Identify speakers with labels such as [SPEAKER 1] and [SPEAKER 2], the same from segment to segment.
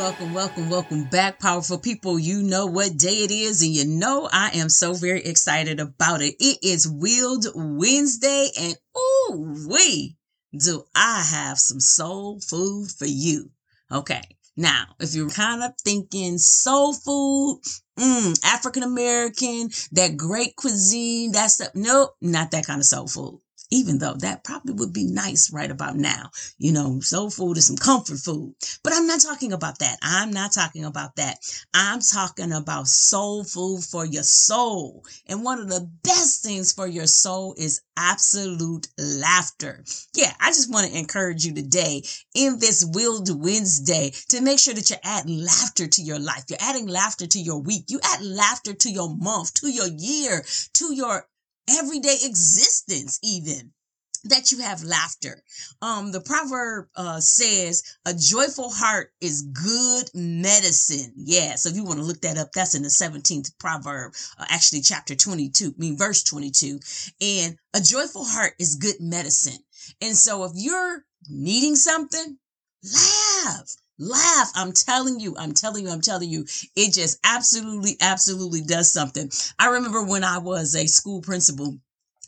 [SPEAKER 1] Welcome, welcome, welcome back, powerful people. You know what day it is, and you know I am so very excited about it. It is Willed Wednesday, and ooh, we do I have some soul food for you. Okay. Now, if you're kind of thinking soul food, mm, African American, that great cuisine, that's the, nope, not that kind of soul food even though that probably would be nice right about now. You know, soul food is some comfort food. But I'm not talking about that. I'm not talking about that. I'm talking about soul food for your soul. And one of the best things for your soul is absolute laughter. Yeah, I just want to encourage you today in this Willed Wednesday to make sure that you're adding laughter to your life. You're adding laughter to your week. You add laughter to your month, to your year, to your everyday existence, even that you have laughter. Um, the proverb uh, says a joyful heart is good medicine. Yeah. So if you want to look that up, that's in the 17th proverb, uh, actually chapter 22, I mean, verse 22. And a joyful heart is good medicine. And so if you're needing something, laugh laugh. I'm telling you, I'm telling you, I'm telling you, it just absolutely, absolutely does something. I remember when I was a school principal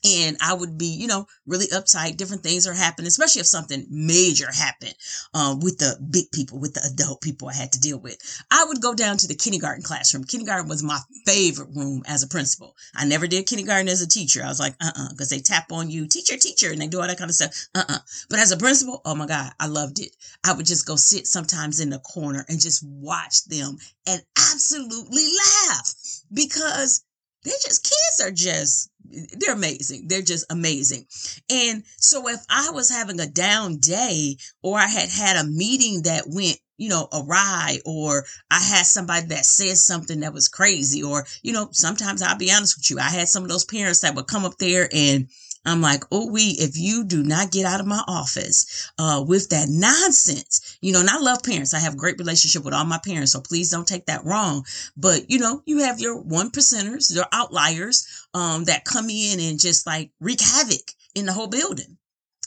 [SPEAKER 1] and I would be, you know, really uptight. Different things are happening, especially if something major happened um, with the big people, with the adult people I had to deal with. I would go down to the kindergarten classroom. Kindergarten was my favorite room as a principal. I never did kindergarten as a teacher. I was like, uh uh-uh, uh, because they tap on you, teacher, teacher, and they do all that kind of stuff. Uh uh-uh. uh. But as a principal, oh my God, I loved it. I would just go sit sometimes in the corner and just watch them and absolutely laugh because they're just kids are just they're amazing. They're just amazing. And so if I was having a down day or I had had a meeting that went, you know, awry or I had somebody that said something that was crazy or, you know, sometimes I'll be honest with you. I had some of those parents that would come up there and I'm like, oh, we, if you do not get out of my office, uh, with that nonsense, you know, and I love parents. I have a great relationship with all my parents. So please don't take that wrong. But, you know, you have your one percenters, your outliers, um, that come in and just like wreak havoc in the whole building.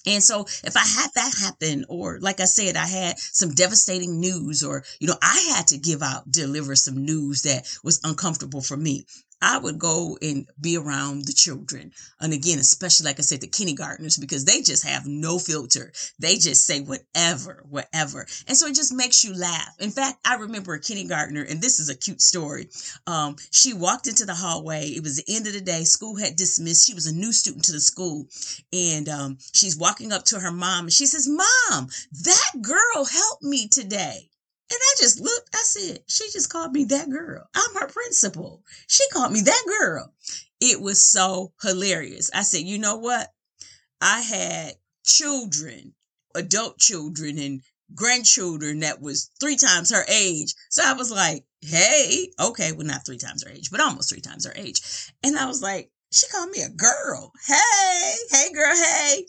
[SPEAKER 1] And so if I had that happen, or like I said, I had some devastating news, or, you know, I had to give out, deliver some news that was uncomfortable for me. I would go and be around the children. And again, especially like I said, the kindergartners, because they just have no filter. They just say whatever, whatever. And so it just makes you laugh. In fact, I remember a kindergartner, and this is a cute story. Um, she walked into the hallway. It was the end of the day. School had dismissed. She was a new student to the school. And um, she's walking up to her mom and she says, Mom, that girl helped me today. And I just looked, I said, she just called me that girl. I'm her principal. She called me that girl. It was so hilarious. I said, you know what? I had children, adult children and grandchildren that was three times her age. So I was like, hey, okay, well, not three times her age, but almost three times her age. And I was like, she called me a girl. Hey, hey, girl, hey.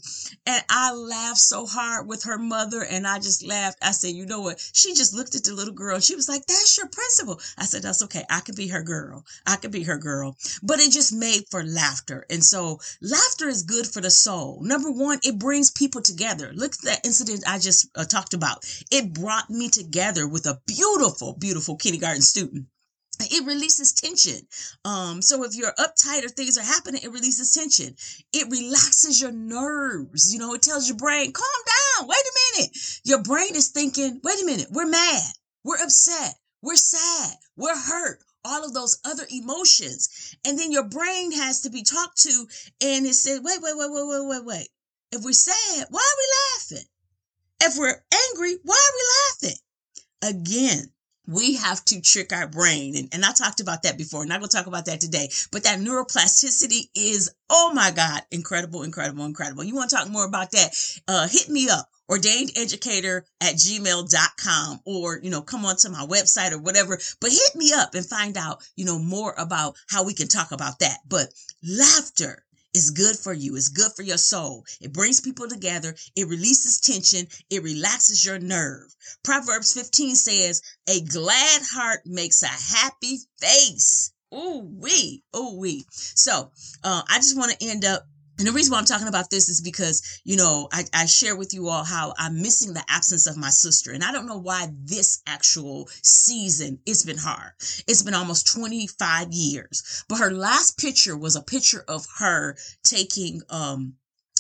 [SPEAKER 1] And I laughed so hard with her mother, and I just laughed. I said, You know what? She just looked at the little girl and she was like, That's your principal. I said, That's okay. I can be her girl. I can be her girl. But it just made for laughter. And so, laughter is good for the soul. Number one, it brings people together. Look at that incident I just uh, talked about. It brought me together with a beautiful, beautiful kindergarten student it releases tension. Um, so if you're uptight or things are happening, it releases tension. It relaxes your nerves. You know, it tells your brain, calm down. Wait a minute. Your brain is thinking, wait a minute, we're mad, we're upset, we're sad, we're hurt. All of those other emotions. And then your brain has to be talked to and it says, wait, wait, wait, wait, wait, wait, wait. If we're sad, why are we laughing? If we're angry, why are we laughing? Again,
[SPEAKER 2] we have to trick our brain. And, and I talked about that before. and I'm not going to talk about that today, but that neuroplasticity is, oh my God, incredible, incredible, incredible. You want to talk more about that? Uh, hit me up ordainededucator at gmail.com or you know come onto my website or whatever but hit me up and find out you know more about how we can talk about that but laughter is good for you. It's good for your soul. It brings people together. It releases tension. It relaxes your nerve. Proverbs 15 says, a glad heart makes a happy face. Ooh wee, ooh wee. So, uh, I just want to end up and the reason why I'm talking about this is because, you know, I, I, share with you all how I'm missing the absence of my sister. And I don't know why this actual season, it's been hard. It's been almost 25 years. But her last picture was a picture of her taking um,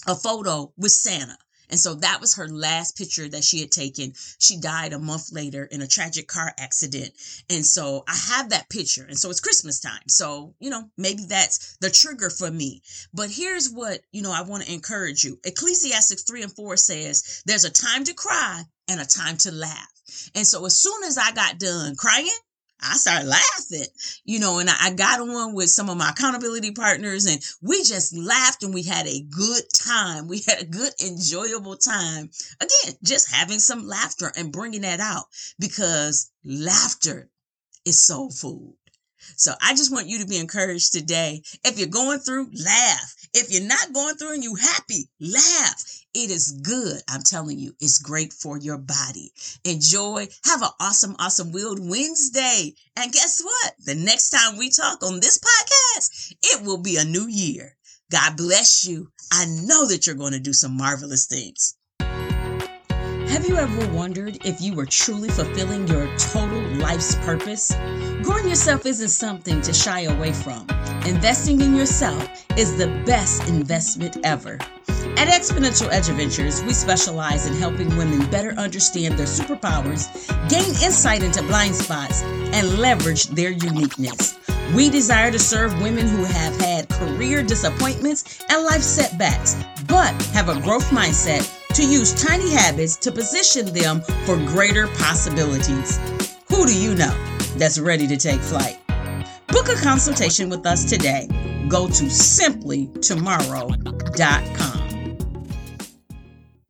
[SPEAKER 2] a photo with Santa. And so that was her last picture that she had taken. She died a month later in a tragic car accident. And so I have that picture. And so it's Christmas time. So, you know, maybe that's the trigger for me. But here's what, you know, I want to encourage you. Ecclesiastics 3 and 4 says, there's a time to cry and a time to laugh. And so as soon as I got done crying, I started laughing, you know, and I, got on with some of my accountability partners and we just laughed and we had a good time. We had a good, enjoyable time. Again, just having some laughter and bringing that out because laughter is soul food. So I just want you to be encouraged today. If you're going through, laugh. If you're not going through and you happy, laugh. It is good. I'm telling you, it's great for your body. Enjoy. Have an awesome, awesome Willed Wednesday. And guess what? The next time we talk on this podcast, it will be a new year. God bless you. I know that you're going to do some marvelous things. Have you ever wondered if you were truly fulfilling your total life's purpose? Growing yourself isn't something to shy away from. Investing in yourself is the best investment ever. At Exponential Edge Adventures, we specialize in helping women better understand their superpowers, gain insight into blind spots, and leverage their uniqueness. We desire to serve women who have had career disappointments and life setbacks, but have a growth mindset to use tiny habits to position them for greater possibilities. Who do you know that's ready to take flight? Book a consultation with us today. Go to simplytomorrow.com.